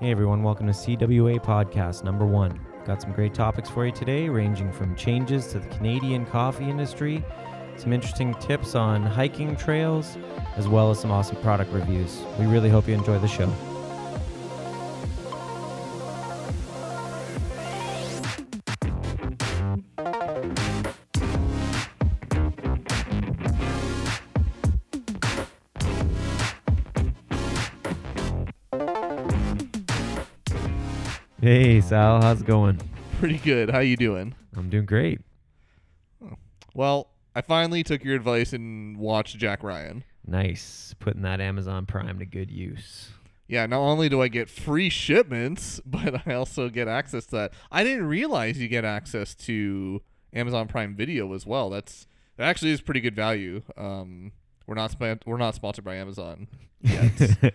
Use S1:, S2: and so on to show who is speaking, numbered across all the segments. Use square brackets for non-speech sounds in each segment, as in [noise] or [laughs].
S1: Hey everyone, welcome to CWA Podcast number one. Got some great topics for you today, ranging from changes to the Canadian coffee industry, some interesting tips on hiking trails, as well as some awesome product reviews. We really hope you enjoy the show. Sal, how's it going?
S2: Pretty good. How you doing?
S1: I'm doing great.
S2: Well, I finally took your advice and watched Jack Ryan.
S1: Nice. Putting that Amazon Prime to good use.
S2: Yeah, not only do I get free shipments, [laughs] but I also get access to that. I didn't realize you get access to Amazon Prime Video as well. That's that actually is pretty good value. Um, we're not sp- we're not sponsored by Amazon yet. [laughs]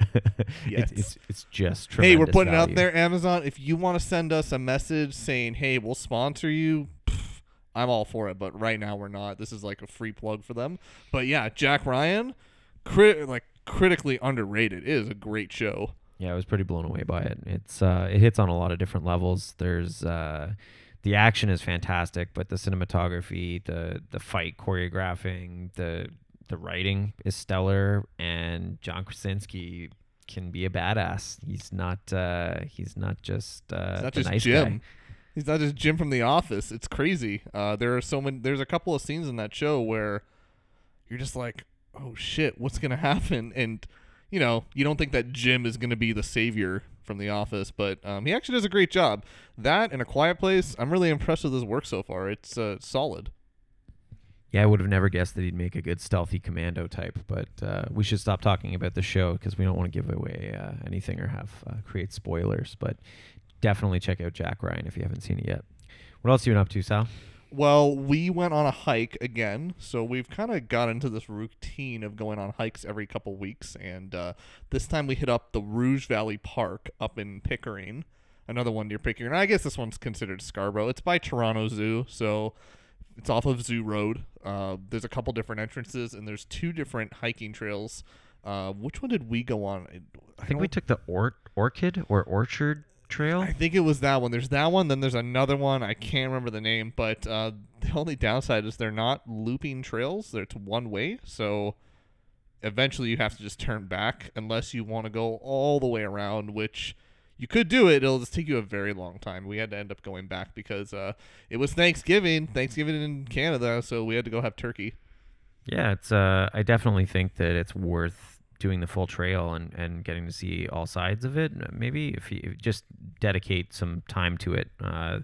S1: It's, it's it's just
S2: hey, we're putting it out there, Amazon. If you want to send us a message saying, "Hey, we'll sponsor you," pff, I'm all for it. But right now, we're not. This is like a free plug for them. But yeah, Jack Ryan, crit like critically underrated. It is a great show.
S1: Yeah, I was pretty blown away by it. It's uh, it hits on a lot of different levels. There's uh, the action is fantastic, but the cinematography, the the fight choreographing, the the writing is stellar, and John Krasinski can be a badass. He's not uh, he's not just uh,
S2: It's not just
S1: nice
S2: Jim.
S1: guy.
S2: He's not just Jim from The Office. It's crazy. Uh, there are so many. There's a couple of scenes in that show where you're just like, "Oh shit, what's gonna [laughs] happen?" And you know, you don't think that Jim is gonna be the savior from The Office, but um, he actually does a great job. That and A Quiet Place, I'm really impressed with his work so far. It's uh, solid.
S1: Yeah, I would have never guessed that he'd make a good stealthy commando type, but uh, we should stop talking about the show because we don't want to give away uh, anything or have uh, create spoilers. But definitely check out Jack Ryan if you haven't seen it yet. What else you been up to, Sal?
S2: Well, we went on a hike again, so we've kind of got into this routine of going on hikes every couple weeks, and uh, this time we hit up the Rouge Valley Park up in Pickering, another one near Pickering. I guess this one's considered Scarborough. It's by Toronto Zoo, so it's off of Zoo Road. Uh, there's a couple different entrances, and there's two different hiking trails. Uh, which one did we go on?
S1: I think we took the or- Orchid or Orchard Trail.
S2: I think it was that one. There's that one. Then there's another one. I can't remember the name, but uh, the only downside is they're not looping trails. They're to one way, so eventually you have to just turn back unless you want to go all the way around, which you could do it. It'll just take you a very long time. We had to end up going back because uh, it was Thanksgiving, Thanksgiving in Canada, so we had to go have turkey.
S1: Yeah, it's. Uh, I definitely think that it's worth doing the full trail and, and getting to see all sides of it. Maybe if you just dedicate some time to it. Uh,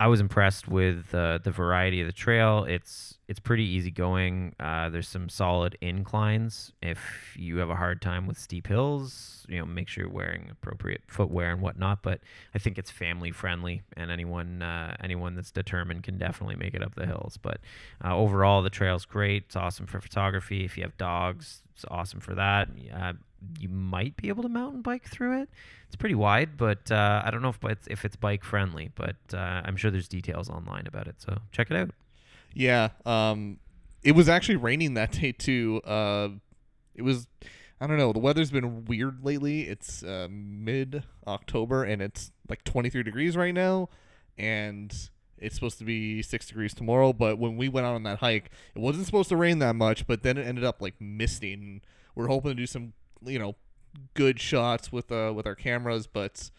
S1: I was impressed with uh, the variety of the trail. It's it's pretty easy going. Uh, there's some solid inclines. If you have a hard time with steep hills, you know, make sure you're wearing appropriate footwear and whatnot. But I think it's family friendly, and anyone uh, anyone that's determined can definitely make it up the hills. But uh, overall, the trail's great. It's awesome for photography. If you have dogs, it's awesome for that. You might be able to mountain bike through it. It's pretty wide, but uh, I don't know if it's if it's bike friendly. But uh, I'm sure there's details online about it, so check it out.
S2: Yeah, um, it was actually raining that [laughs] day too. Uh, it was, I don't know. The weather's been weird lately. It's uh, mid October and it's like 23 degrees right now, and it's supposed to be six degrees tomorrow. But when we went out on that hike, it wasn't supposed to rain that much, but then it ended up like misting. We're hoping to do some, you know, good shots with uh with our cameras, but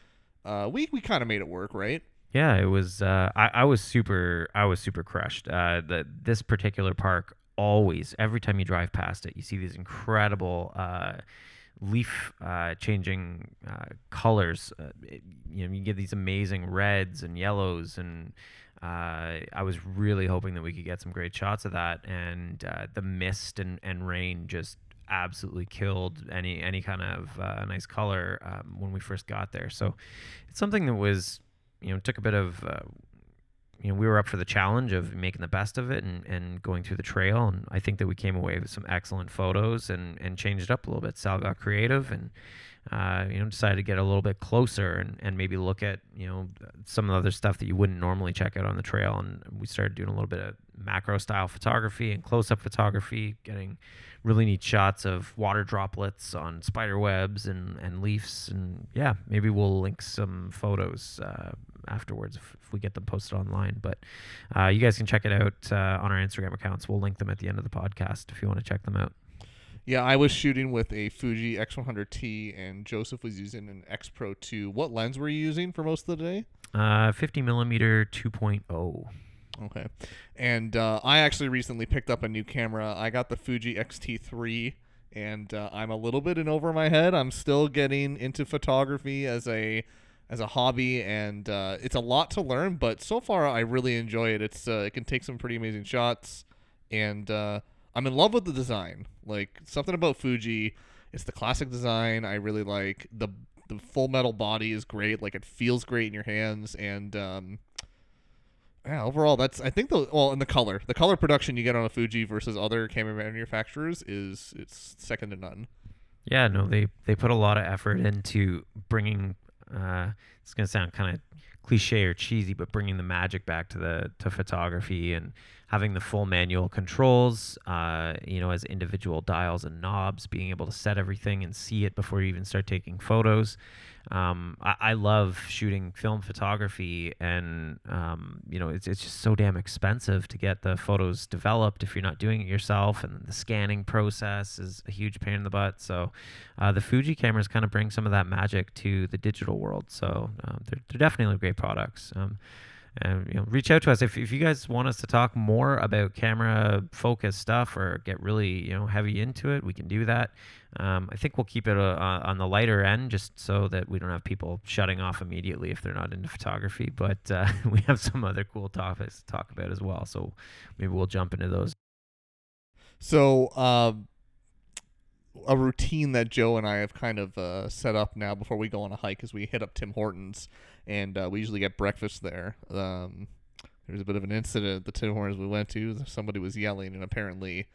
S2: uh, we we kind of made it work, right?
S1: Yeah, it was. Uh, I, I was super. I was super crushed. Uh, the this particular park always, every time you drive past it, you see these incredible uh, leaf uh, changing uh, colors. Uh, it- you know, you get these amazing reds and yellows, and uh, I was really hoping that we could get some great shots of that. And uh, the mist and, and rain just absolutely killed any any kind of uh, nice color um, when we first got there. So it's something that was you know took a bit of uh, you know we were up for the challenge of making the best of it and, and going through the trail, and I think that we came away with some excellent photos and and changed up a little bit. Sal got creative and. Uh, you know, decided to get a little bit closer and, and maybe look at, you know, some of the other stuff that you wouldn't normally check out on the trail. And we started doing a little bit of macro style photography and close up photography, getting really neat shots of water droplets on spider webs and, and leaves. And yeah, maybe we'll link some photos uh, afterwards if, if, we get them posted online. But uh, you guys can check it out uh, on our Instagram accounts. We'll link them at the end of the podcast if you want to check them out.
S2: Yeah, I was shooting with a Fuji X100T, and Joseph was using an X Pro 2. What lens were you using for most of the day?
S1: Uh, 50 millimeter 2.0.
S2: Okay. And uh, I actually recently picked up a new camera. I got the Fuji X-T3, and uh, I'm a little bit in over my head. I'm still getting into photography as a as a hobby, and uh, it's a lot to learn. But so far, I really enjoy it. It's uh, it can take some pretty amazing shots, and uh, I'm in love with the design. Like something about Fuji, it's the classic design. I really like the the full metal body is great. Like it feels great in your hands, and um, yeah, overall, that's I think the well, in the color, the color production you get on a Fuji versus other camera manufacturers is it's second to none.
S1: Yeah, no, they they put a lot of effort into bringing. Uh, it's gonna sound kind of cliche or cheesy, but bringing the magic back to the to photography and having the full manual controls, uh, you know, as individual dials and knobs, being able to set everything and see it before you even start taking photos. Um, I, I, love shooting film photography, and um, you know, it's it's just so damn expensive to get the photos developed if you're not doing it yourself, and the scanning process is a huge pain in the butt. So, uh, the Fuji cameras kind of bring some of that magic to the digital world. So, uh, they're they're definitely great products. Um, and you know, reach out to us if, if you guys want us to talk more about camera focus stuff or get really you know heavy into it. We can do that. Um, I think we'll keep it uh, on the lighter end just so that we don't have people shutting off immediately if they're not into photography. But uh, [laughs] we have some other cool topics to talk about as well. So maybe we'll jump into those.
S2: So, uh, a routine that Joe and I have kind of uh, set up now before we go on a hike is we hit up Tim Hortons and uh, we usually get breakfast there. Um, there was a bit of an incident at the Tim Hortons we went to. Somebody was yelling, and apparently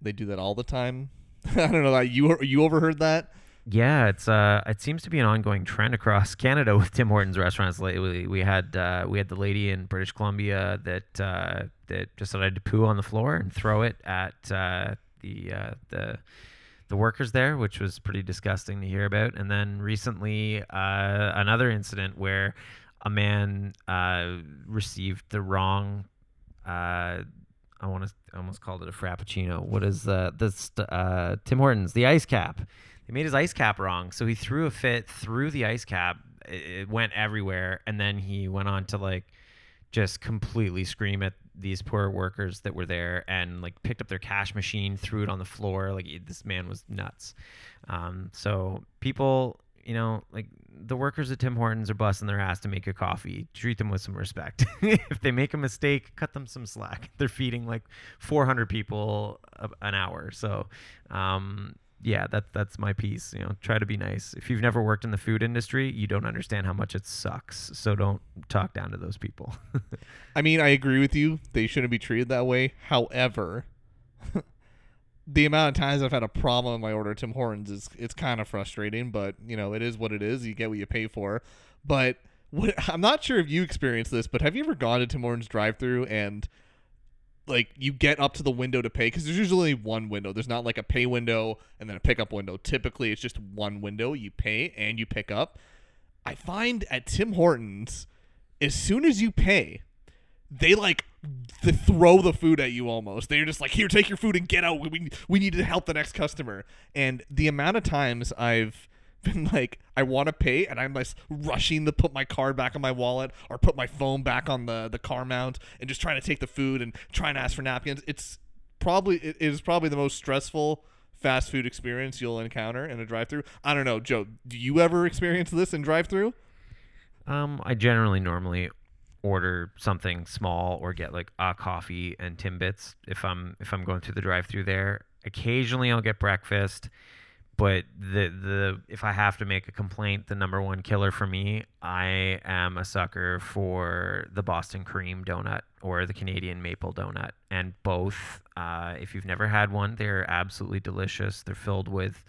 S2: they do that all the time. [laughs] I don't know. that You you overheard that?
S1: Yeah, it's uh, it seems to be an ongoing trend across [laughs] Canada with Tim Hortons restaurants lately. We had uh, we had the lady in British Columbia that uh, that decided to poo on the floor and throw it at uh, the uh, the the workers there, which was pretty disgusting to hear about. And then recently, uh, another incident where a man uh, received the wrong. Uh, I want to almost called it a frappuccino. What is uh, this? Uh, Tim Hortons, the ice cap. They made his ice cap wrong, so he threw a fit through the ice cap. It, it went everywhere, and then he went on to like just completely scream at these poor workers that were there and like picked up their cash machine, threw it on the floor. Like this man was nuts. Um, so people, you know, like the workers at Tim Hortons are busting their ass to make your coffee. Treat them with some respect. [laughs] if they make a mistake, cut them some slack. [laughs] They're feeding like 400 people an hour. So, um, yeah, that's that's my piece. You know, try to be nice. If you've never worked in the food industry, you don't understand how much it sucks. So don't talk down to those people.
S2: I mean, I agree with you. They shouldn't be treated that way. However, [laughs] the amount of times I've had a problem with my order Tim Hortons is it's kind of frustrating, but you know, it is what it is. You get what you pay for. But what, I'm not sure if you experienced this, but have you ever gone to Tim Hortons drive-through and like you get up to the window to pay because there's usually one window. There's not like a pay window and then a pickup window. Typically, it's just one window. You pay and you pick up. I find at Tim Hortons, as soon as you pay, they like th- throw the food at you almost. They're just like, "Here, take your food and get out. We we need to help the next customer." And the amount of times I've been like, I want to pay, and I'm just rushing to put my card back on my wallet or put my phone back on the the car mount, and just trying to take the food and trying to ask for napkins. It's probably it is probably the most stressful fast food experience you'll encounter in a drive-through. I don't know, Joe. Do you ever experience this in drive-through?
S1: Um, I generally normally order something small or get like a coffee and timbits if I'm if I'm going through the drive-through there. Occasionally, I'll get breakfast but the the if I have to make a complaint, the number one killer for me, I am a sucker for the Boston cream donut or the Canadian maple donut, and both. Uh, if you've never had one, they're absolutely delicious. They're filled with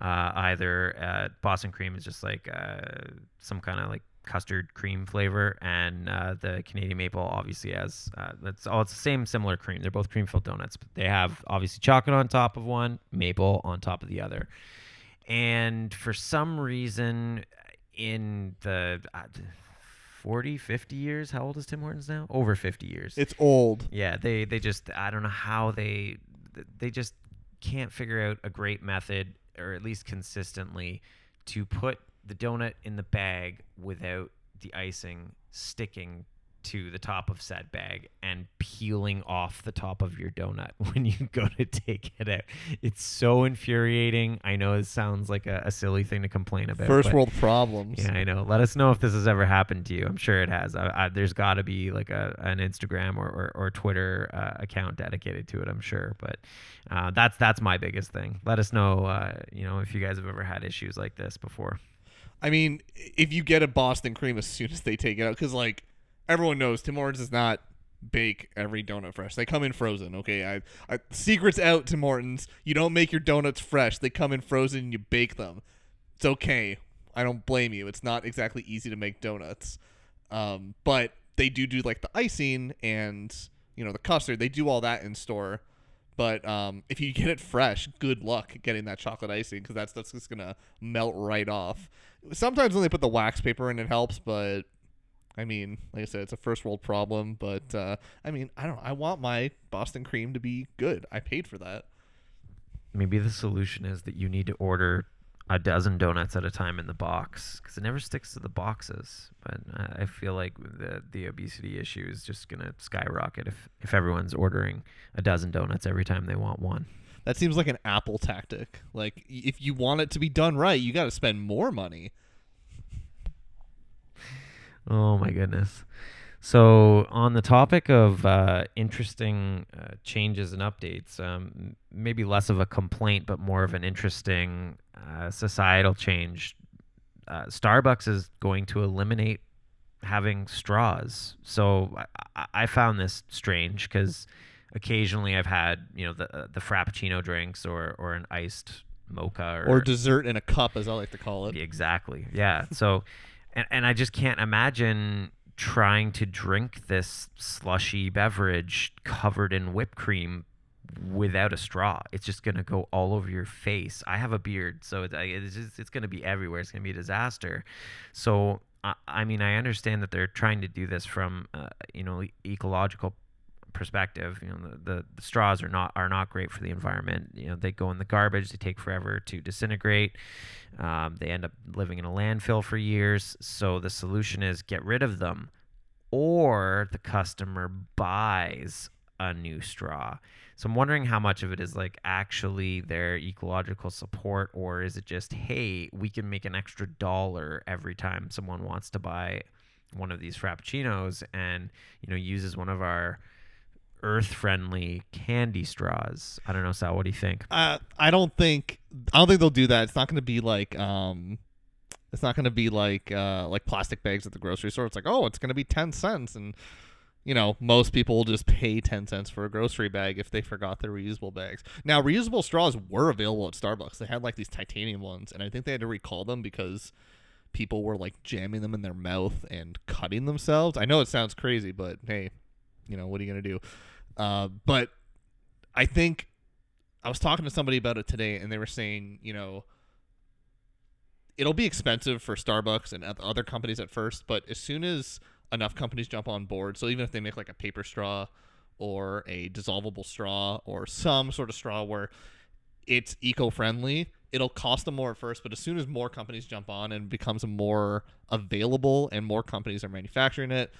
S1: uh, either uh, Boston cream is just like uh, some kind of like custard cream flavor, and uh, the Canadian maple obviously has uh, that's all. It's the same similar cream. They're both cream filled donuts, but they have obviously chocolate on top of one, maple on top of the other. And for some reason, in the uh, 40, 50 years, how old is Tim Hortons now? Over 50 years.
S2: It's old.
S1: Yeah, they they just I don't know how they they just can't figure out a great method or at least consistently to put the donut in the bag without the icing sticking to the top of said bag and peeling off the top of your donut [laughs] when you go to take it out. It's so infuriating. I know it sounds like a, a silly thing to complain about.
S2: First
S1: but-
S2: world problems.
S1: yeah, I know. Let us know if this has ever happened to you. I'm sure it has. I, I, there's got to be like a an Instagram or or, or Twitter uh, account dedicated to it. I'm sure. But uh, that's that's my biggest thing. Let us know. Uh, you know, if you guys have ever had issues like this before.
S2: I mean, if you get a Boston cream as soon as they take it out, because like everyone knows, Tim Hortons does not bake every donut fresh. They come in frozen. Okay, I, I secrets out, Tim Hortons. You don't make your donuts fresh. They come in frozen. and You bake them. It's okay. I don't blame you. It's not exactly easy to make donuts, um, but they do do like the icing and you know the custard. They do all that in store. But um, if you get it fresh, good luck getting that chocolate icing because that's that's just gonna melt right off. Sometimes when they put the wax paper in, it helps, but I mean, like I said, it's a first world problem. But uh, I mean, I don't. I want my Boston cream to be good. I paid for that.
S1: Maybe the solution is that you need to order a dozen donuts at a time in the box because it never sticks to the boxes. But I I feel like the the obesity issue is just gonna skyrocket if if everyone's ordering a dozen donuts every time they want one.
S2: That seems like an Apple tactic. Like if you want it to be done right, you got to spend more money.
S1: Oh my goodness. So, on the topic of uh, interesting uh, changes and updates, um, maybe less of a complaint, but more of an interesting uh, societal change. Uh, Starbucks is going to eliminate having straws. So, I, I- found this strange because occasionally I've had, you know, the uh, the frappuccino drinks or or an iced mocha
S2: Or dessert in a cup, as I like to call it.
S1: Exactly. Yeah. So, and, and I just can't imagine trying to drink this slushy beverage covered in whipped cream without a straw. It's just gonna go all over your face. I have a beard, so it's it's, just it's gonna be everywhere. It's gonna be a disaster. So. I- I mean, I understand that they're trying to do this from, uh, you know, ecological perspective. You know, the, the, the straws are not are not great for the environment. You know, they go in the garbage. They take forever to disintegrate. Um, they end up living in a landfill for years. So the solution is get rid of them, or the customer buys a new straw. So I'm wondering how much of it is like actually their ecological support, or is it just hey, we can make an extra dollar every time someone wants to buy one of these frappuccinos and you know uses one of our earth-friendly candy straws. I don't know, Sal. What do you think?
S2: Uh, I don't think I don't think they'll do that. It's not going to be like um, it's not going to be like uh like plastic bags at the grocery store. It's like oh, it's going to be ten cents, and you know most people will just pay ten cents for a grocery bag if they forgot their reusable bags. Now reusable straws were available at Starbucks. They had like these titanium ones, and I think they had to recall them because people were like jamming them in their mouth and cutting themselves. I know it sounds crazy, but hey, you know what are you going to do? Uh, but I think I was talking to somebody about it today, and they were saying, you know, it'll be expensive for Starbucks and other companies at first, but as soon as enough companies jump on board, so even if they make like a paper straw or a dissolvable straw or some sort of straw where it's eco-friendly, it'll cost them more at first, but as soon as more companies jump on and becomes more available and more companies are manufacturing it,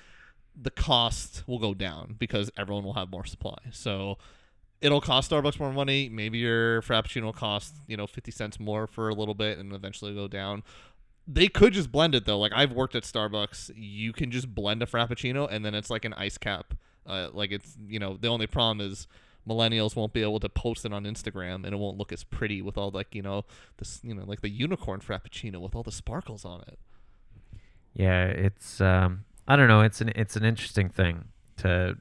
S2: the cost will go down because everyone will have more supply. So it'll cost Starbucks more money. Maybe your Frappuccino will cost, you know, 50 cents more for a little bit and eventually go down. They could just blend it though. Like I've worked at Starbucks, you can just blend a Frappuccino and then it's like an ice cap. Uh, like it's, you know, the only problem is millennials won't be able to post it on Instagram and it won't look as pretty with all like you know this you know like the unicorn frappuccino with all the sparkles on it.
S1: Yeah, it's um, I don't know. It's an it's an interesting thing to.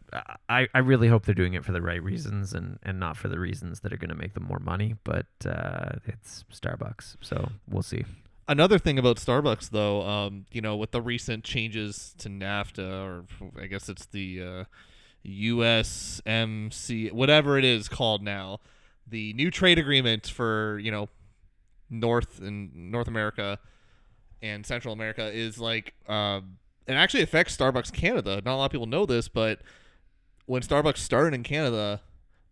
S1: I I really hope they're doing it for the right reasons and and not for the reasons that are going to make them more money. But uh, it's Starbucks, so we'll see.
S2: Another thing about Starbucks, though, um, you know, with the recent changes to NAFTA, or I guess it's the uh, USMC, whatever it is called now, the new trade agreement for you know North and North America and Central America is like um, it actually affects Starbucks Canada. Not a lot of people know this, but when Starbucks started in Canada,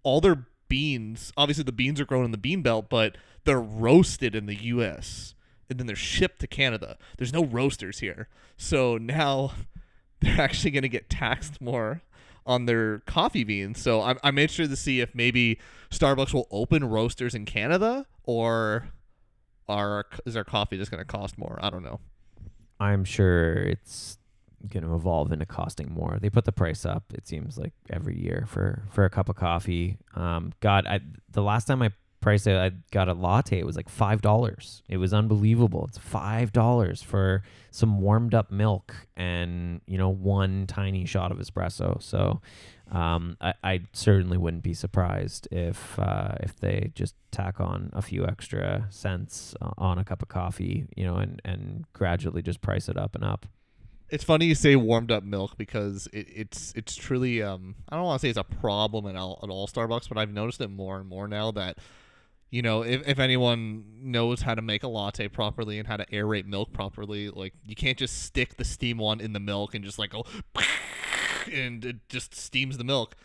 S2: all their beans, obviously the beans are grown in the bean belt, but they're roasted in the U.S and then they're shipped to Canada. There's no roasters here. So now [laughs] they're actually going to get taxed more on their coffee beans. So I'm, I'm interested to see if maybe Starbucks will open roasters in Canada or are is our coffee just going to cost more? I don't know.
S1: I'm sure it's going to evolve into costing more. They put the price up. It seems like every year for for a cup of coffee. Um, God, I, the last time I price I got a latte, it was like five dollars. It was unbelievable. It's five dollars for some warmed up milk and you know one tiny shot of espresso. So um, I, I certainly wouldn't be surprised if uh, if they just tack on a few extra cents on a cup of coffee, you know, and and gradually just price it up and up.
S2: It's funny you say warmed up milk because it, it's it's truly um I don't want to say it's a problem at all at all Starbucks, but I've noticed it more and more now that you know, if, if anyone knows how to make a latte properly and how to aerate milk properly, like you can't just stick the steam wand in the milk and just like go [laughs] and it just steams the milk.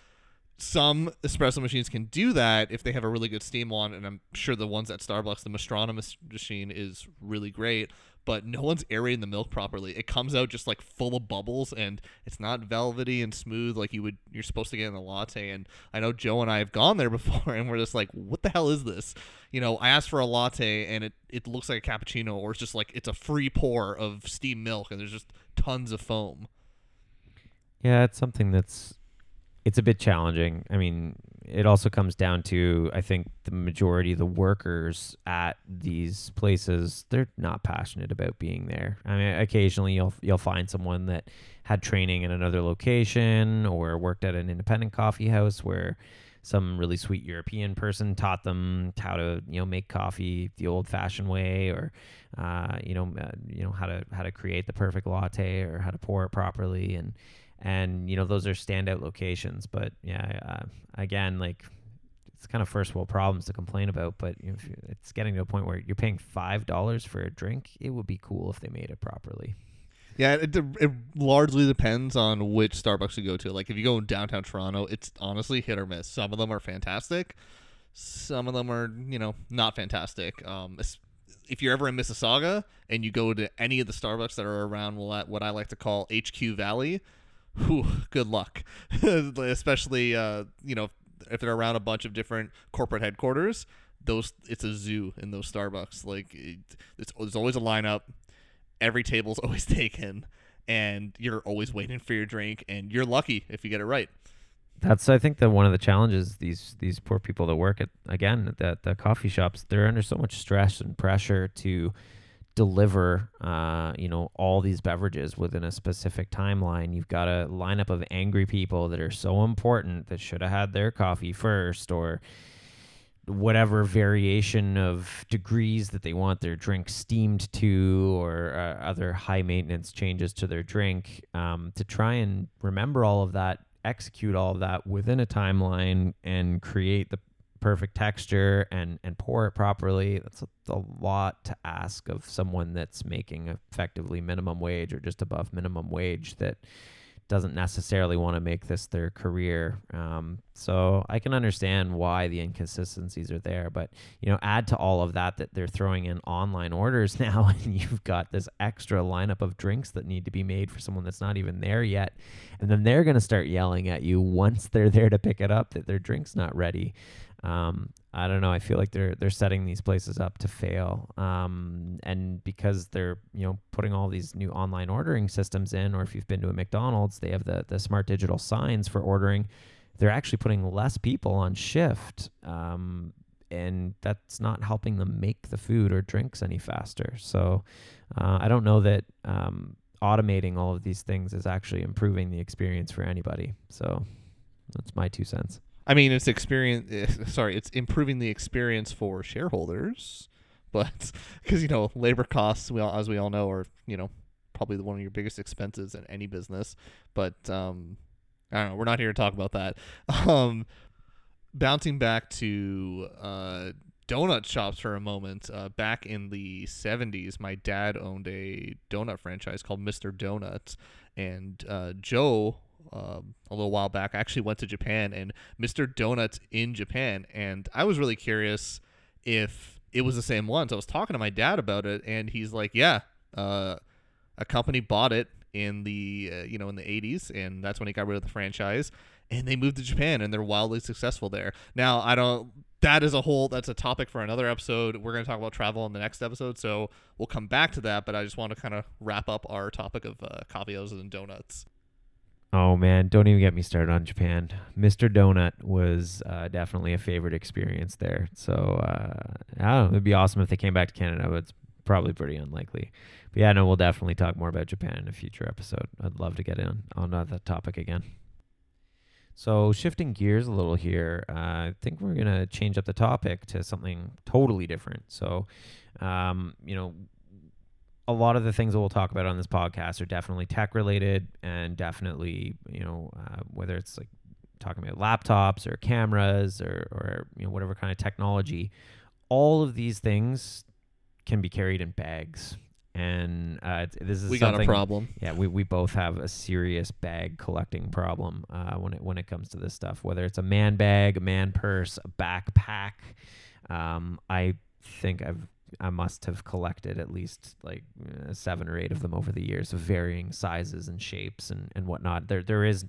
S2: Some espresso machines can do that if they have a really good steam wand, and I'm sure the ones at Starbucks, the Mastrena machine is really great but no one's aerating the milk properly. It comes out just like full of bubbles and it's not velvety and smooth like you would you're supposed to get in a latte. And I know Joe and I have gone there [laughs] before and we're just like, what the hell is this? You know, I asked for a latte and it, it looks like a cappuccino or it's just like it's a free pour of steamed milk and there's just tons of foam.
S1: Yeah, it's something that's it's a bit challenging. I mean, it also comes down to I think the majority of the workers at these places they're not passionate about being there. I mean, occasionally you'll you'll find someone that had training in another location or worked at an independent coffee house where some really sweet European person taught them how to you know make coffee the old-fashioned way, or uh, you know uh, you know how to how to create the perfect latte or how to pour it properly, and and you know those are standout locations. But yeah, uh, again, like it's kind of first world problems to complain about, but know, it's getting to a point where you're paying five dollars for a drink. It would be cool if they made it properly.
S2: Yeah, it, it largely depends on which Starbucks you go to. Like if you go in downtown Toronto, it's honestly hit or miss. Some of them are fantastic, some of them are you know not fantastic. Um, if you're ever in Mississauga and you go to any of the Starbucks that are around what I like to call HQ Valley, whew, good luck. [laughs] Especially, uh, you know, if they're around a bunch of different corporate headquarters, those it's a zoo in those Starbucks. Like, it, it's there's always a lineup. Every table's [laughs] always taken, and you're always waiting for your drink, and you're lucky if you get it right.
S1: That's I think that one of the challenges these these poor people that work at again at the, the coffee shops they're under so much stress and pressure to deliver uh, you know all these beverages within a specific timeline you've got a lineup of angry people that are so important that should have had their coffee first or whatever variation of degrees that they want their drink steamed to or uh, other high maintenance changes to their drink um, to try and remember all of that execute all of that within a timeline and create the perfect texture and and pour it properly that's a, a, lot to ask of someone that's making effectively minimum wage or just above minimum wage that doesn't necessarily want to make this their career. Um, so i can understand why the inconsistencies are there but you know add to all of that that they're throwing in online orders [laughs] now and you've got this extra lineup of drinks that need to be made for someone that's not even there yet. And then they're going to start yelling at you once they're there to pick it up that their drink's not ready um, I don't know. I feel like they're they're setting these places up to fail, um, and because they're you know putting all these new online ordering systems in, or if you've been to a McDonald's, they have the the smart digital signs for ordering. they're actually putting less people on shift. Um, and that's not helping them make the food or drinks any faster. So uh, I don't know that um, automating all of these things is actually improving the experience for anybody. So that's my two cents.
S2: I mean, it's experience. eh, [laughs] Sorry, it's improving the experience for shareholders, [laughs] but because you know labor costs, we all, as we all know, are you know probably one of your biggest expenses in any business. But um, I don't know. We're not here to talk about that. [laughs] Um, bouncing back to uh, donut shops for a moment. Uh, back in the '70s, my dad owned a donut franchise called Mister Donuts, and uh, Joe. Um, a little while back, I actually went to Japan and Mr. Donuts in Japan, and I was really curious if it was the same one. So I was talking to my dad about it, and he's like, "Yeah, uh, a company bought it in the uh, you know in the 80s, and that's when he got rid of the franchise, and they moved to Japan, and they're wildly successful there. Now, I don't. That is a whole. That's a topic for another episode. We're going to talk about travel in the next episode, so we'll come back to that. But I just want to kind of wrap up our topic of uh, and donuts.
S1: Oh man, don't even get me started on Japan. Mr. Donut was uh, definitely a favorite experience there. So uh, I don't know. It'd be awesome if they came back to Canada, but it's probably pretty unlikely. But yeah, no, we'll definitely talk more about Japan in a future episode. I'd love to get in on that topic again. So shifting gears a little here, uh, I think we're gonna change up the topic to something totally different. So, um, you know, a lot of the things that we'll talk about on this podcast are definitely tech related and definitely, you know, uh, whether it's like talking about laptops or cameras or, or, you know, whatever kind of technology, all of these things can be carried in bags. And uh, this is
S2: We got a problem.
S1: yeah, we, we both have a serious bag collecting problem uh, when it when it comes to this stuff. Whether it's a man bag, a man purse, a backpack, um, I think I've I must have collected at least like uh, seven or eight of them over the years of varying sizes and shapes and, and whatnot. There there is.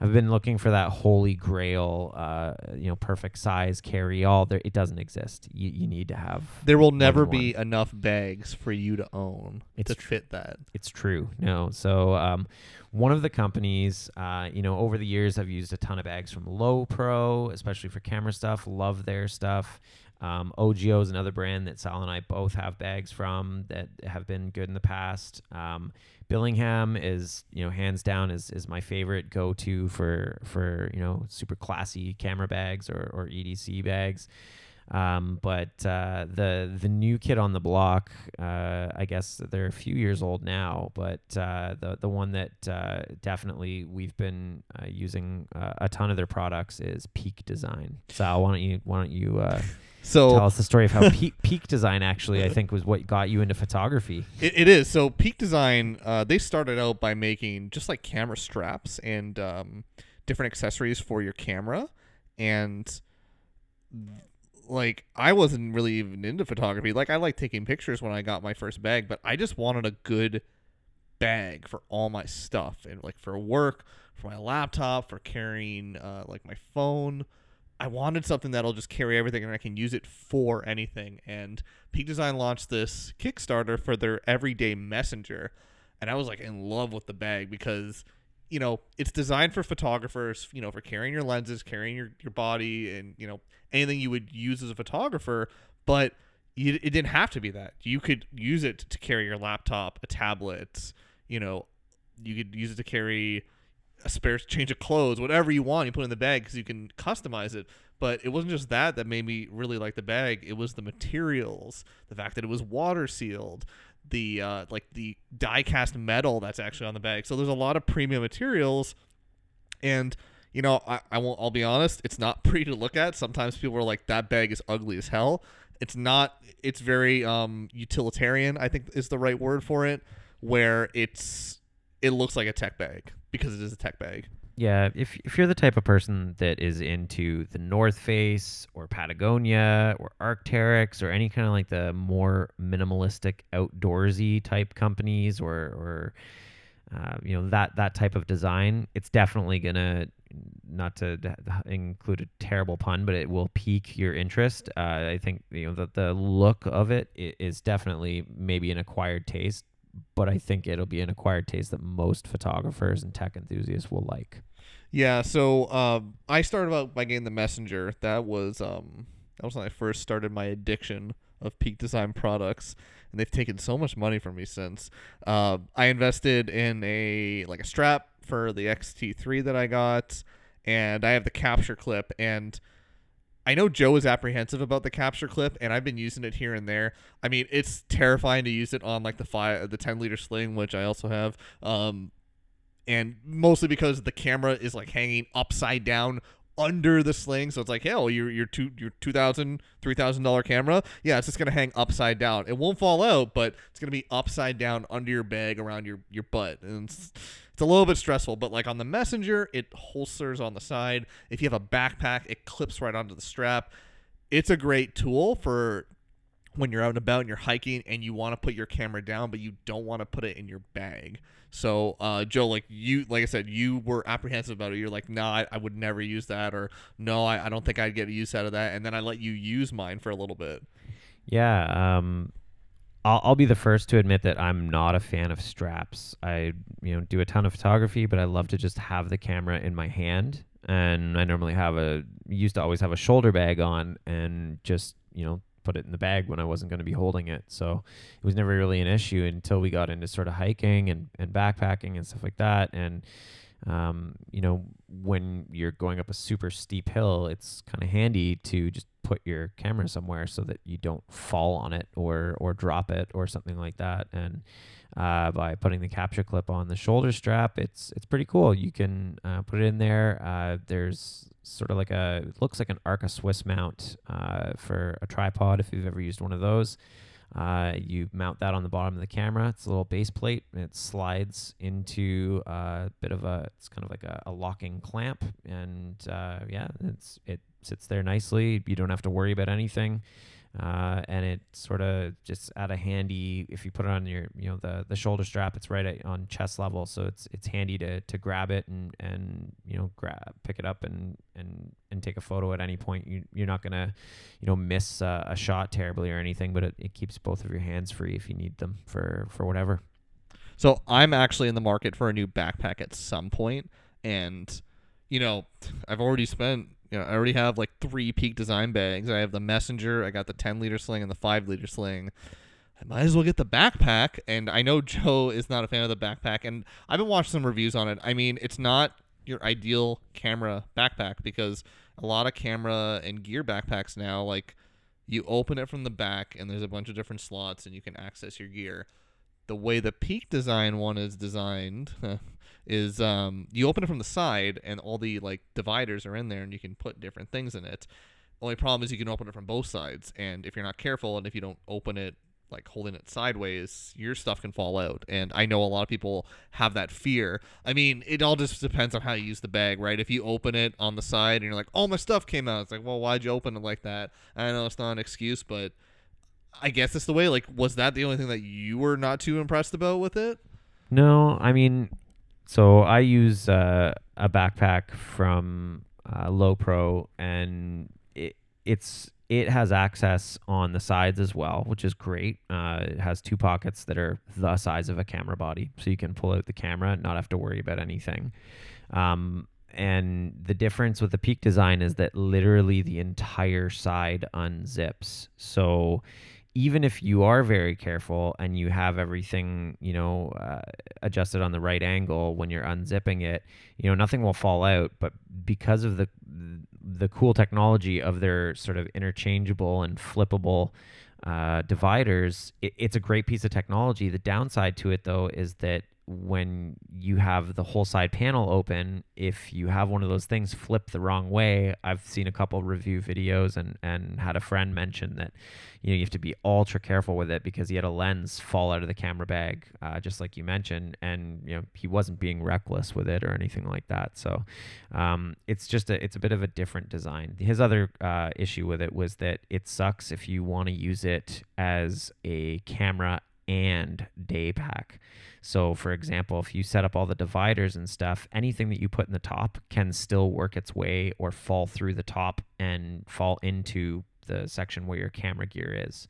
S1: I've been looking for that holy grail, uh, you know, perfect size carry all. There, it doesn't exist. You, you need to have
S2: There will never
S1: one.
S2: be enough bags for you to own
S1: It's
S2: to
S1: tr-
S2: fit that.
S1: It's true. No. So, um, one of the companies, uh, you know, over the years, I've used a ton of bags from Lowepro, especially for camera stuff. Love their stuff. Um, OGO is another brand that Sal and I both have bags from that have been good in the past. Um, Billingham is, you know, hands down is, is my favorite go to for for you know super classy camera bags or, or EDC bags. Um, but uh, the the new kid on the block, uh, I guess they're a few years old now, but uh, the the one that uh, definitely we've been uh, using uh, a ton of their products is Peak Design. Sal, why don't you why don't you
S2: So
S1: tell us the story of how [laughs] Peak Peak Design actually I think was what got you into photography.
S2: It, it is. So Peak Design, uh, they started out by making just like camera straps and um, different accessories for your camera. And like I wasn't really even into photography. Like I like taking pictures when I got my first bag, but I just wanted a good bag for all my stuff and like for work, for my laptop, for carrying uh, like my phone. I wanted something that'll just carry everything and I can use it for anything. And Peak Design launched this Kickstarter for their everyday messenger. And I was like in love with the bag because, you know, it's designed for photographers, you know, for carrying your lenses, carrying your, your body, and, you know, anything you would use as a photographer. But you, it didn't have to be that. You could use it to carry your laptop, a tablet, you know, you could use it to carry a spare change of clothes, whatever you want, you put in the bag because you can customize it. But it wasn't just that that made me really like the bag. It was the materials, the fact that it was water sealed, the uh, like the die cast metal that's actually on the bag. So there's a lot of premium materials, and you know I, I won't. I'll be honest, it's not [laughs] pretty to look at. Sometimes people are like, "That bag is ugly as hell." It's not. It's very um, utilitarian. I think is the right word for it. Where it's it looks like a tech bag because it is a tech bag.
S1: Yeah, if if you're the type of person that is into the North Face or Patagonia or Arcteryx or any kind of like the more minimalistic outdoorsy type companies or or uh, you know that that type of design, it's definitely gonna not to include a terrible pun, but it will pique your interest. Uh, I think you know that the look of it i- definitely maybe an acquired taste, but I think it'll be an acquired taste that most photographers and tech enthusiasts will like.
S2: Yeah, so um, I started out by getting the Messenger. That was um, that was when I first started my addiction of Peak Design products, and they've taken so much money from me since. Uh, I invested in a like a strap for the XT3 that I got, and I have the capture clip and. I know Joe is apprehensive about the capture clip, and I've been using it here and there. I mean, it's terrifying to use it on like the five, the ten liter sling, which I also have. Um, and mostly because the camera is like hanging upside down under the sling so it's like hell your your two your two thousand three thousand dollar camera yeah it's just gonna hang upside down. It won't fall out but it's gonna be upside down under your bag around your your butt. And it's, it's a little bit stressful but like on the messenger it holsters on the side. If you have a backpack it clips right onto the strap. It's a great tool for when you're out and about and you're hiking and you want to put your camera down but you don't want to put it in your bag. So uh, joe like you like i said you were apprehensive about it. You're like no nah, I, I, would never use that or no I, I don't think i'd get a use out of that and then i let you use mine for a little bit.
S1: Yeah um I'll, I'll be the first to admit that i'm not a fan of straps. I you know do a ton of photography but i love to just have the camera in my hand and i normally have a used to always have a shoulder bag on and just you know put it in the bag when I wasn't going to be holding it. So it was never really an issue until we got into sort of hiking and, and backpacking and stuff like that. And, um, you know, when you're going up a super steep hill, it's kind of handy to just put your camera somewhere so that you don't fall on it or, or drop it or something like that. And, uh, by putting the capture clip on the shoulder strap. It's it's pretty cool. You can uh, put it in there. Uh, there's sort of like a looks like an Arca Swiss mount uh, for a tripod if you've ever used one of those. Uh, you mount that on the bottom of the camera. It's a little base plate. And it slides into a bit of a. It's kind of like a, a locking clamp, and uh, yeah, it's it sits there nicely. You don't have to worry about anything uh, and it sort of just at a handy if you put it on your you know the the shoulder strap it's right at, on chest level so it's it's handy to to grab it and and you know grab pick it up and and and take a photo at any point. You you're not gonna you know miss uh, a shot terribly or anything but it, it keeps both of your hands free if you need them for for whatever.
S2: So i'm actually in the market for a new backpack at some point and you know i've already spent you know, I already have like three peak design bags. I have the messenger, I got the 10 liter sling and the 5 liter sling. I might as well get the backpack. And I know [laughs] Joe is not a fan of the backpack. And I've been watching some reviews on it. I mean, it's not your ideal camera backpack because a lot of camera and gear backpacks now, like you open it from the back and there's a bunch of different slots and you can access your gear. The way the peak design one is designed, [laughs] is um, you open it from the side and all the like dividers are in there and you can put different things in it. Only problem is you can open it from both sides, and if you're not careful and if you don't open it like holding it sideways, your stuff can fall out. And I know a lot of people have that fear. I mean, it all just depends on how you use the bag, right? If you open it on the side and you're like, "Oh, my stuff came out," it's like, "Well, why'd you open it like that?" I know it's not an excuse, but I guess it's the way. Like, was that the only thing that you were not too impressed about with it?
S1: No, I mean, so I use uh, a backpack from uh, Lowepro, and it, it's it has access on the sides as well, which is great. Uh, it has two pockets that are the size of a camera body, so you can pull out the camera and not have to worry about anything. Um, and the difference with the Peak design is that literally the entire side unzips. So even if you are very careful and you have everything, you know, uh, adjusted on the right angle when you're unzipping it, you know, nothing will fall out. But because of the the cool technology of their sort of interchangeable and flippable uh, dividers, it, it's a great piece of technology. The downside to it, though, is that when you have the whole side panel open, if you have one of those things flip the wrong way, I've seen a couple review videos and and had a friend mention that you know you have to be ultra careful with it because he had a lens fall out of the camera bag, uh, just like you mentioned, and you know he wasn't being reckless with it or anything like that. So um, it's just a it's a bit of a different design. His other uh, issue with it was that it sucks if you want to use it as a camera and day pack. So, for example, if you set up all the dividers and stuff, anything that you put in the top can still work its way or fall through the top and fall into the section where your camera gear is.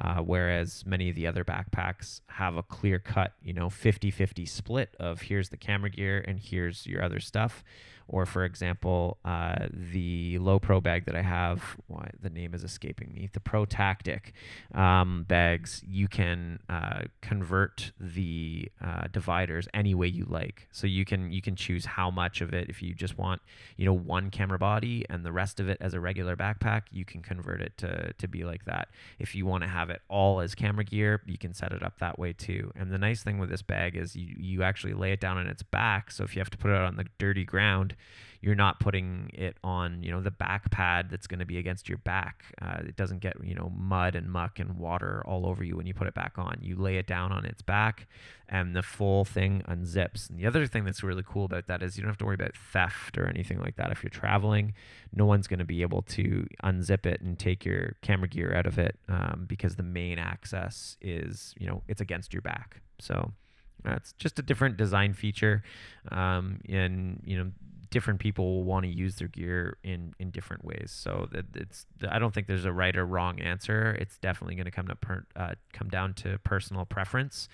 S1: Uh, whereas many of the other backpacks have a clear cut, you know, 50 50 split of here's the camera gear and here's your other stuff. Or, for example, uh, the Lowepro bag that I have, why the name is escaping me, the Pro Tactic um, bags, you can uh, convert the uh, dividers any way you like. So you can you can choose how much of it. If you just want, you know, one camera body and the rest of it as a regular backpack, you can convert it to to be like that. If you want to have it all as camera gear, you can set it up that way too. And the nice thing with this bag is you you actually lay it down on its back. So if you have to put it on the dirty ground you're not putting it on you know the back pad that's going to be against your back. Uh, it doesn't get you know mud and muck and water all over you when you put it back on. You lay it down on its back and the full thing unzips. And the other thing that's really cool about that is you don't have to worry about theft or anything like that. If you're traveling no one's going to be able to unzip it and take your camera gear out of it um, because the main access is you know it's against your back. So that's just a different design feature um, and you know different people will want to use their gear in in different ways. So that it's I don't think there's a right or wrong answer. It's definitely going to come to per, uh, come down to personal preference.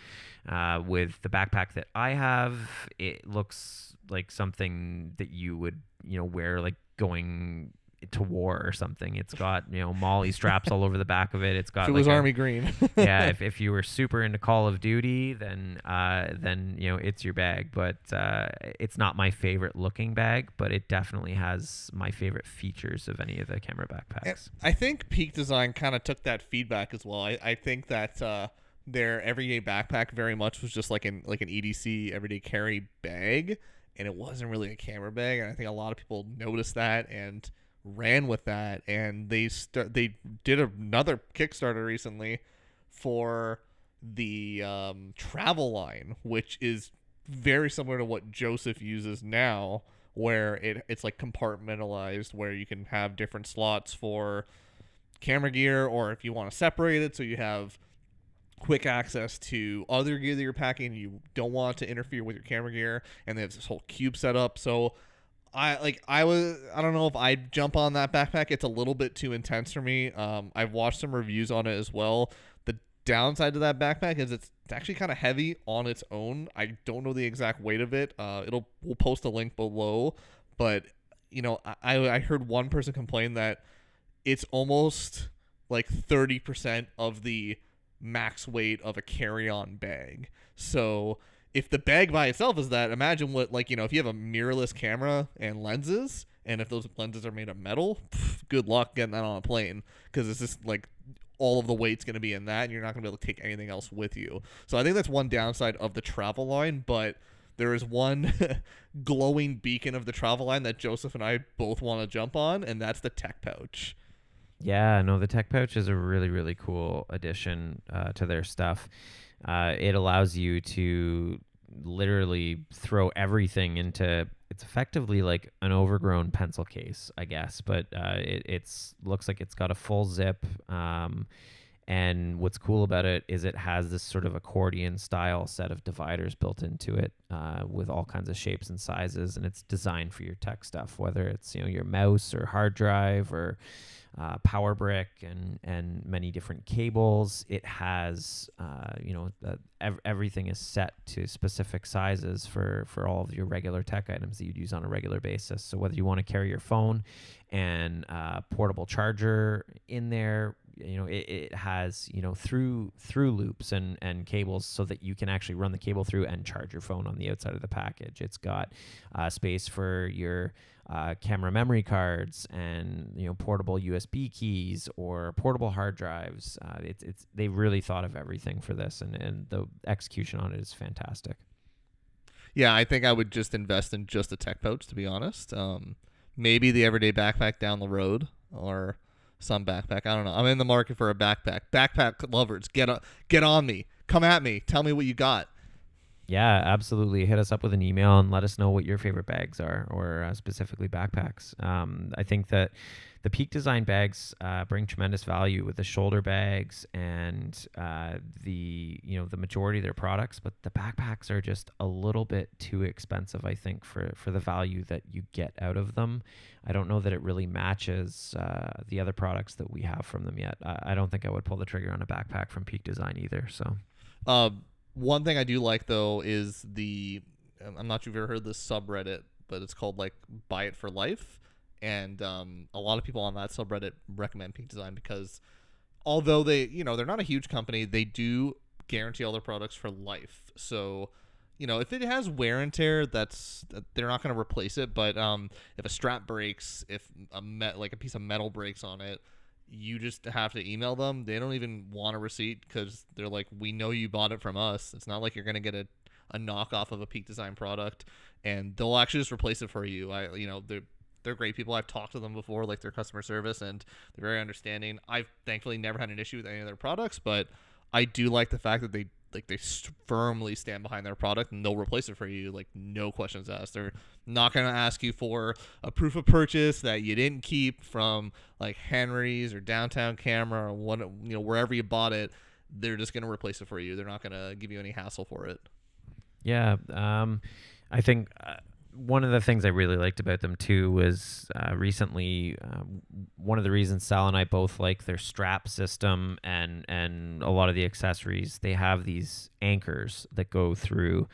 S1: Uh, with the backpack that I have, it looks like something that you would you know wear like going to war or something. It's got you know MOLLE straps all over the back of it. It's got
S2: If it
S1: like
S2: was
S1: a-
S2: army green. [laughs]
S1: yeah, [laughs] if, if you were super into Call of Duty, then uh, then you know it's your bag. But uh, it's not my favorite looking bag, but it definitely has my favorite features of any of the camera
S2: And
S1: backpacks.
S2: I think Peak Design kind of took that feedback as well. I, I think that uh, their everyday backpack very much was just like an like an EDC everyday carry bag, and it wasn't really a camera bag. And I think a lot of people noticed that and ran with that. And they start they did another Kickstarter recently for the um, travel line, which is very similar to what Joseph uses now, where it it's like compartmentalized, where you can have different slots for camera gear, or if you want to separate it, so you have quick access to other gear that you're packing. You don't want to interfere with your camera gear, and they have this whole cube set up. So I like I was I don't know if I'd jump on that backpack. It's a little bit too intense for me. Um, I've watched some reviews on it as well. The downside to that backpack is it's, actually kind of heavy on its own. I don't know the exact weight of it. Uh, it'll we'll post a link below, but you know I I heard one person complain that it's almost like thirty percent of the max weight of a carry-on bag. So if the bag by itself is that, imagine what like you know if you have a mirrorless camera and lenses, and if those lenses are made of metal, pff, good luck getting that on a plane because it's just like all of the weight's going to be in that, and you're not going to be able to take anything else with you. So I think that's one downside of the travel line, but. There is one [laughs] glowing beacon of the travel line that Joseph and I both want to jump on, and that's the tech pouch.
S1: Yeah, no, the tech pouch is a really really cool addition uh, to their stuff. Uh, it allows you to literally throw everything into. It's effectively like an overgrown pencil case, I guess, but uh, it it's looks like it's got a full zip. Um, and what's cool about it is it has this sort of accordion style set of dividers built into it uh, with all kinds of shapes and sizes, and it's designed for your tech stuff, whether it's you know your mouse or hard drive or uh, power brick and and many different cables. It has uh, you know uh, ev- everything is set to specific sizes for for all of your regular tech items that you'd use on a regular basis. So whether you want to carry your phone and uh, portable charger in there, you know it, it has you know through through loops and and cables so that you can actually run the cable through and charge your phone on the outside of the package. It's got uh, space for your uh, camera memory cards and you know portable USB keys or portable hard drives. Uh, it's it's they really thought of everything for this, and and the execution on it is fantastic.
S2: Yeah, I think I would just invest in just a tech pouch to be honest. Um, maybe the everyday backpack down the road or some backpack. I don't know. I'm in the market for a backpack. Backpack lovers, get on, get on me. Come at me. Tell me what you got.
S1: Yeah, absolutely. Hit us up with an email and let us know what your favorite bags are, or uh, specifically backpacks. Um, I think that the Peak Design bags uh, bring tremendous value with the shoulder bags and uh, the you know the majority of their products, but the backpacks are just a little bit too expensive. I think for for the value that you get out of them. I don't know that it really matches uh, the other products that we have from them yet. I, I don't think I would pull the trigger on a backpack from Peak Design either. So.
S2: Uh, one thing I do like though is the I'm not sure if you've ever heard this subreddit, but it's called like Buy It for Life and um, a lot of people on that subreddit recommend Peak Design because although they you know they're not a huge company, they do guarantee all their products for life. So you know if it has wear and tear, that's they're not going to replace it. But um, if a strap breaks, if a met like a piece of metal breaks on it. You just have to email them. They don't even want a receipt because they're like, we know you bought it from us. It's not like you're gonna get a a knockoff of a peak design product and they'll actually just replace it for you i you know they're great people. I've talked to them before, like their customer service, and they're very understanding. I've thankfully never had an issue with any of their products, but I do like the fact that they like they firmly stand behind their product and they'll replace it for you, like no questions asked. They're not gonna ask you for a proof of purchase that you didn't keep from like Henry's or Downtown Camera or one, you know, wherever you bought it. They're just gonna replace it for you. They're not gonna give you any hassle for it.
S1: Yeah, um, I think. Uh, one of the things I really liked about them too was uh, recently uh, one of the reasons Sal and I both like their strap system and and a lot of the accessories. They have these anchors that go through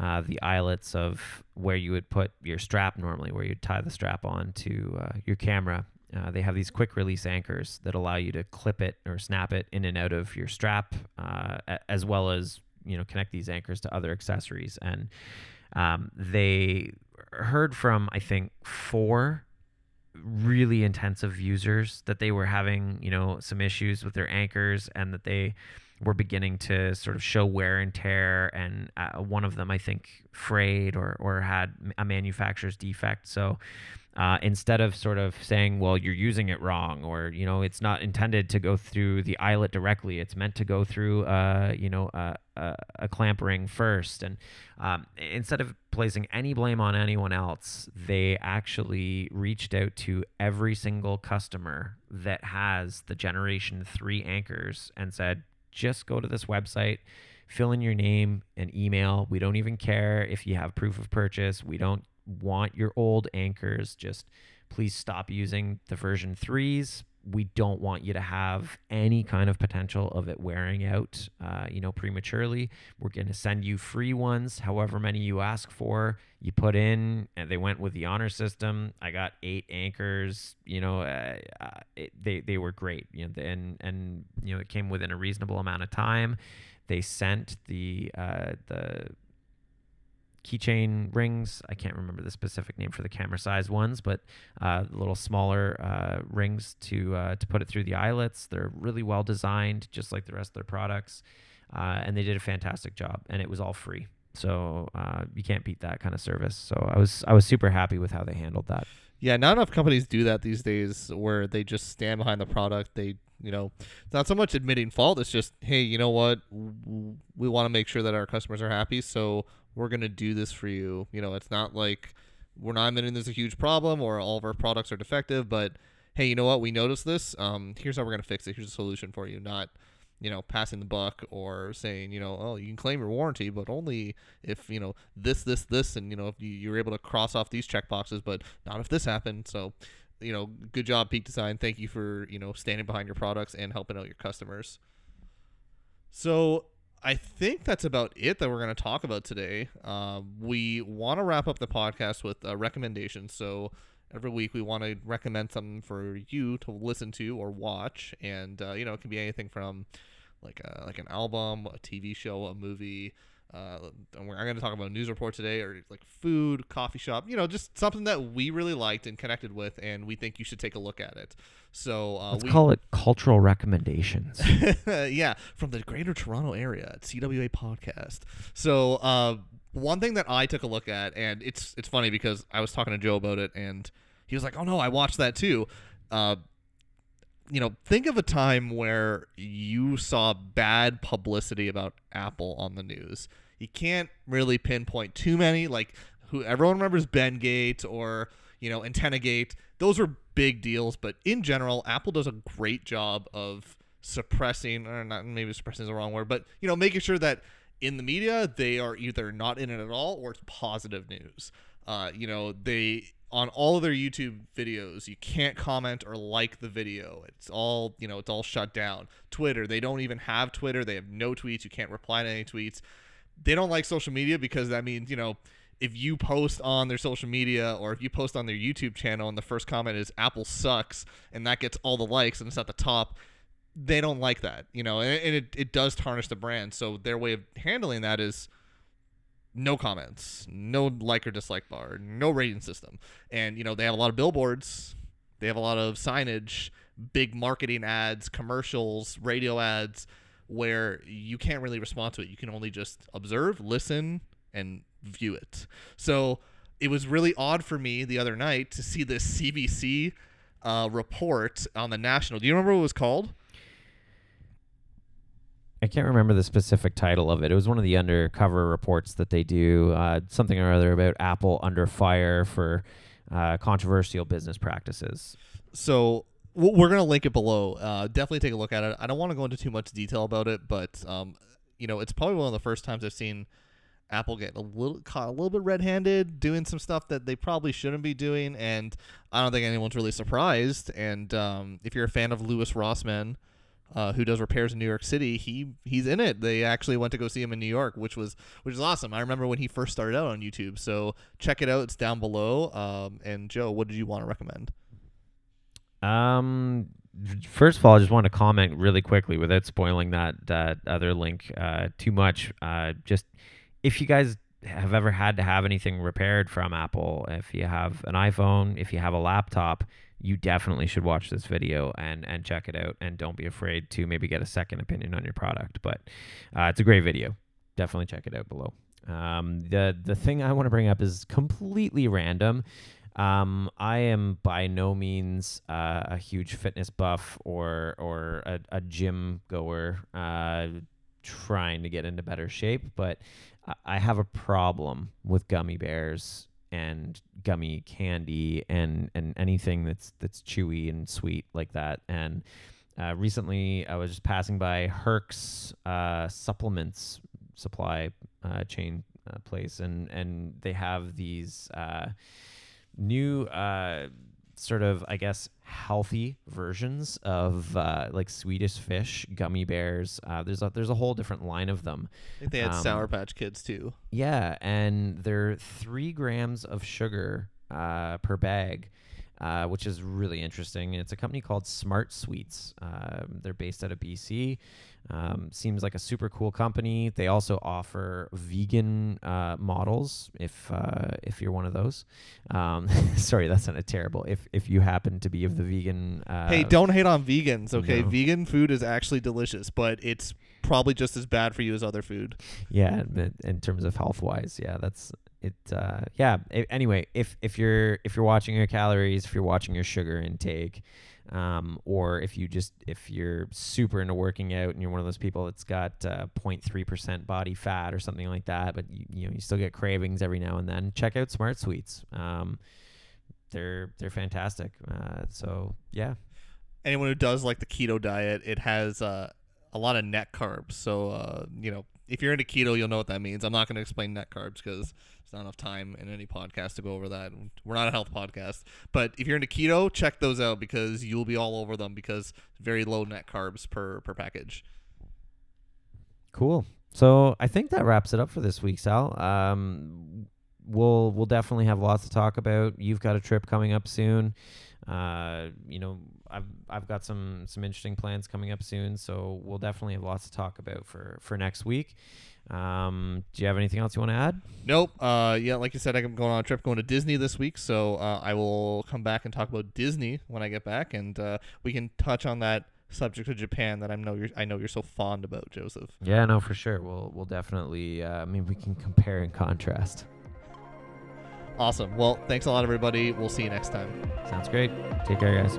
S1: uh, the eyelets of where you would put your strap normally, where you'd tie the strap on to uh, your camera. Uh, they have these quick release anchors that allow you to clip it or snap it in and out of your strap, uh, as well as you know connect these anchors to other accessories and um, they heard from, I think, four really intensive users that they were having, you know, some issues with their anchors and that they were beginning to sort of show wear and tear. And uh, one of them, I think, frayed or, or had a manufacturer's defect. So uh, instead of sort of saying, well, you're using it wrong, or you know, it's not intended to go through the eyelet directly. It's meant to go through, uh, you know, a, a, a, clamp ring first. And um, instead of placing any blame on anyone else, they actually reached out to every single customer that has the Generation Three anchors and said, just go to this website fill in your name and email. We don't even care if you have proof of purchase. We don't want your old anchors. Just please stop using the version threes. We don't want you to have any kind of potential of it wearing out, uh, you know, prematurely. We're going to send you free ones, however many you ask for. You put in, and they went with the honor system. I got eight anchors. You know, uh, uh, it, they they were great. You know, and and you know, it came within a reasonable amount of time. They sent the uh, the keychain rings. I can't remember the specific name for the camera size ones, but uh, little smaller uh, rings to uh, to put it through the eyelets. They're really well designed, just like the rest of their products, uh, and they did a fantastic job. And it was all free, so uh, you can't beat that kind of service. So I was I was super happy with how they handled that.
S2: Yeah, not enough companies do that these days, where they just stand behind the product. They you know, it's not so much admitting fault. It's just, hey, you know what? We want to make sure that our customers are happy, so we're gonna do this for you. You know, it's not like we're not admitting there's a huge problem or all of our products are defective, but hey, you know what? We noticed this. Um, here's how we're gonna fix it. Here's a solution for you. Not you know, passing the buck or saying, you know, oh, you can claim your warranty, but only if, you know, this, this, this, and, you know, if you, you're able to cross off these check boxes, but not if this happened. So, you know, good job, Peak Design. Thank you for, you know, standing behind your products and helping out your customers. So, I think that's about it that we're going to talk about today. Uh, we want to wrap up the podcast with uh, recommendations. So every week we want to recommend something for you to listen to or watch, and uh, you know it can be anything from like a, like an album, a TV show, a movie, uh, I'm going to talk about news report today, or like food, coffee shop. You know, just something that we really liked and connected with, and we think you should take a look at it. So uh,
S1: let's
S2: we,
S1: call it cultural recommendations. [laughs]
S2: yeah, from the Greater Toronto Area at CWA Podcast. So uh, one thing that I took a look at, and it's it's funny because I was talking to Joe about it, and he was like, "Oh no, I watched that too." Uh, you know, think of a time where you saw bad publicity about Apple on the news you can't really pinpoint too many. Like who everyone remembers Bendgate or you know Antenna Gate. Those are big deals, but in general, Apple does a great job of suppressing, or not maybe suppressing is the wrong word, but you know making sure that in the media they are either not in it at all or it's positive news. Uh, you know they on all of their YouTube videos, you can't comment or like the video. It's all, you know, it's all shut down. Twitter, they don't even have Twitter. They have no tweets. You can't reply to any tweets. They don't like social media because that means, you know, if you post on their social media or if you post on their YouTube channel and the first comment is Apple sucks and that gets all the likes and it's at the top, they don't like that, you know, and, it, it does tarnish the brand. So their way of handling that is no comments, no like or dislike bar, no rating system. And, you know, they have a lot of billboards, they have a lot of signage, big marketing ads, commercials, radio ads where you can't really respond to it. You can only just observe, listen, and view it. So it was really odd for me the other night to see this CBC uh, report on the national. Do you remember what it was called?
S1: I can't remember the specific title of it. It was one of the undercover reports that they do, uh, something or other about Apple under fire for uh, controversial business practices.
S2: So we're gonna link it below. Uh, definitely take a look at it. I don't want to go into too much detail about it, but um, you know, it's probably one of the first times I've seen Apple get a little caught a little bit red-handed, doing some stuff that they probably shouldn't be doing, and I don't think anyone's really surprised. And um, if you're a fan of Louis Rossmann uh, who does repairs in New York City, he he's in it. They actually went to go see him in New York, which was which is awesome. I remember when he first started out on YouTube. So check it out. It's down below. Um, and Joe, what did you want to recommend?
S1: Um, first of all, I just want to comment really quickly without spoiling that that other link uh, too much. Uh, just if you guys have ever had to have anything repaired from Apple, if you have an iPhone, if you have a laptop, you definitely should watch this video and and check it out and don't be afraid to maybe get a second opinion on your product. But uh, it's a great video. Definitely check it out below. Um, the the thing i want to bring up is completely random. Um, I am by no means uh, a huge fitness buff or or a, a gym goer uh, trying to get into better shape, but I have a problem with gummy bears and gummy candy and and anything that's that's chewy and sweet like that. And uh, recently, I was just passing by Herc's uh, supplements supply uh, chain uh, place, and and they have these uh, new uh, sort of, I guess, healthy versions of uh, like Swedish fish gummy bears. Uh, there's a there's a whole different line of them.
S2: I think they had
S1: Um,
S2: Sour Patch Kids too.
S1: Yeah, and they're three grams of sugar uh, per bag, uh, which is really interesting. And it's a company called Smart Sweets. Um, they're based out of BC. Um, seems like a super cool company. They also offer vegan uh, models if uh, if you're one of those. Um, [laughs] sorry, that sounded terrible. If if you happen to be of the vegan. Uh,
S2: hey, don't hate on vegans, okay?
S1: no.
S2: Vegan food is actually delicious, but it's probably just as bad for you as other food.
S1: yeah in- in terms of health wise yeah that's it uh yeah a- anyway if if you're if you're watching your calories if you're watching your sugar intake um or if you just if you're super into working out and you're one of those people that's got uh 0.3% body fat or something like that but you, you know you still get cravings every now and then check out smart sweets. Um they're they're fantastic. Uh so yeah.
S2: Anyone who does like the keto diet, it has uh, a lot of net carbs. So uh, you know, if you're into keto, you'll know what that means. I'm not going to explain net carbs because there's not enough time in any podcast to go over that. We're not a health podcast, but if you're into keto, check those out because you'll be all over them because very low net carbs per per package.
S1: Cool. So I think that wraps it up for this week, Sal. Um, we'll we'll definitely have lots to talk about. You've got a trip coming up soon. Uh, you know, I've I've got some some interesting plans coming up soon. So we'll definitely have lots to talk about for for next week. Um, do you have anything else you want to add?
S2: Nope. Uh, yeah, like you said, I'm going on a trip going to Disney this week, so uh, I will come back and talk about Disney when I get back, and uh, we can touch on that subject of Japan that I know you're I know you're so fond about, Joseph.
S1: Yeah, no, for sure. We'll we'll definitely. Uh, I mean, we can compare and contrast.
S2: Awesome. Well, thanks a lot, everybody. We'll see you next time.
S1: Sounds great. Take care, guys.